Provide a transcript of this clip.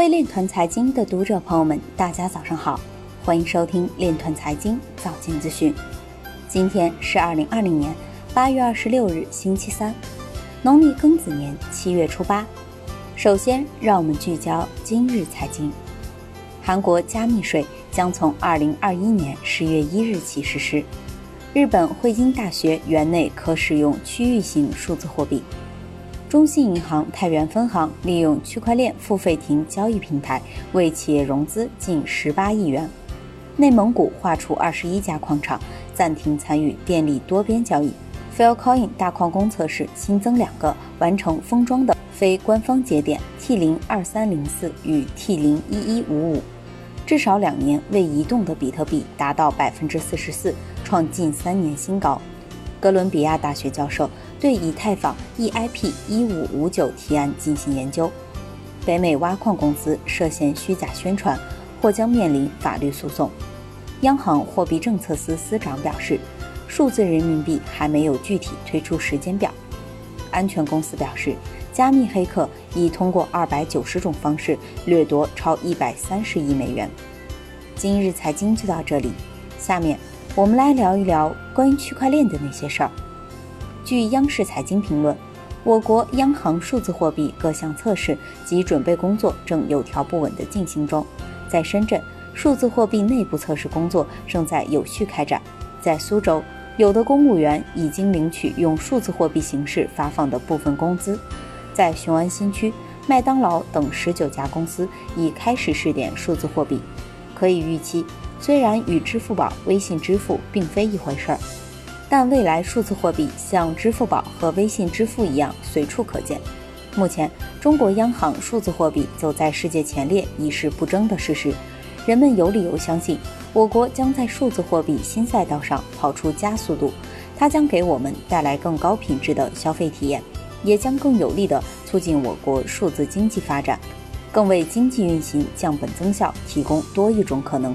位链团财经的读者朋友们，大家早上好，欢迎收听链团财经早间资讯。今天是二零二零年八月二十六日，星期三，农历庚子年七月初八。首先，让我们聚焦今日财经。韩国加密税将从二零二一年十月一日起实施。日本汇金大学园内可使用区域性数字货币。中信银行太原分行利用区块链付费亭交易平台为企业融资近十八亿元。内蒙古划出二十一家矿场暂停参与电力多边交易。Faircoin 大矿工测试新增两个完成封装的非官方节点 T 零二三零四与 T 零一一五五。至少两年未移动的比特币达到百分之四十四，创近三年新高。哥伦比亚大学教授对以太坊 EIP 一五五九提案进行研究。北美挖矿公司涉嫌虚假宣传，或将面临法律诉讼。央行货币政策司司长表示，数字人民币还没有具体推出时间表。安全公司表示。加密黑客已通过二百九十种方式掠夺超一百三十亿美元。今日财经就到这里，下面我们来聊一聊关于区块链的那些事儿。据央视财经评论，我国央行数字货币各项测试及准备工作正有条不紊地进行中。在深圳，数字货币内部测试工作正在有序开展。在苏州，有的公务员已经领取用数字货币形式发放的部分工资。在雄安新区，麦当劳等十九家公司已开始试点数字货币。可以预期，虽然与支付宝、微信支付并非一回事儿，但未来数字货币像支付宝和微信支付一样随处可见。目前，中国央行数字货币走在世界前列已是不争的事实。人们有理由相信，我国将在数字货币新赛道上跑出加速度，它将给我们带来更高品质的消费体验。也将更有力地促进我国数字经济发展，更为经济运行降本增效提供多一种可能。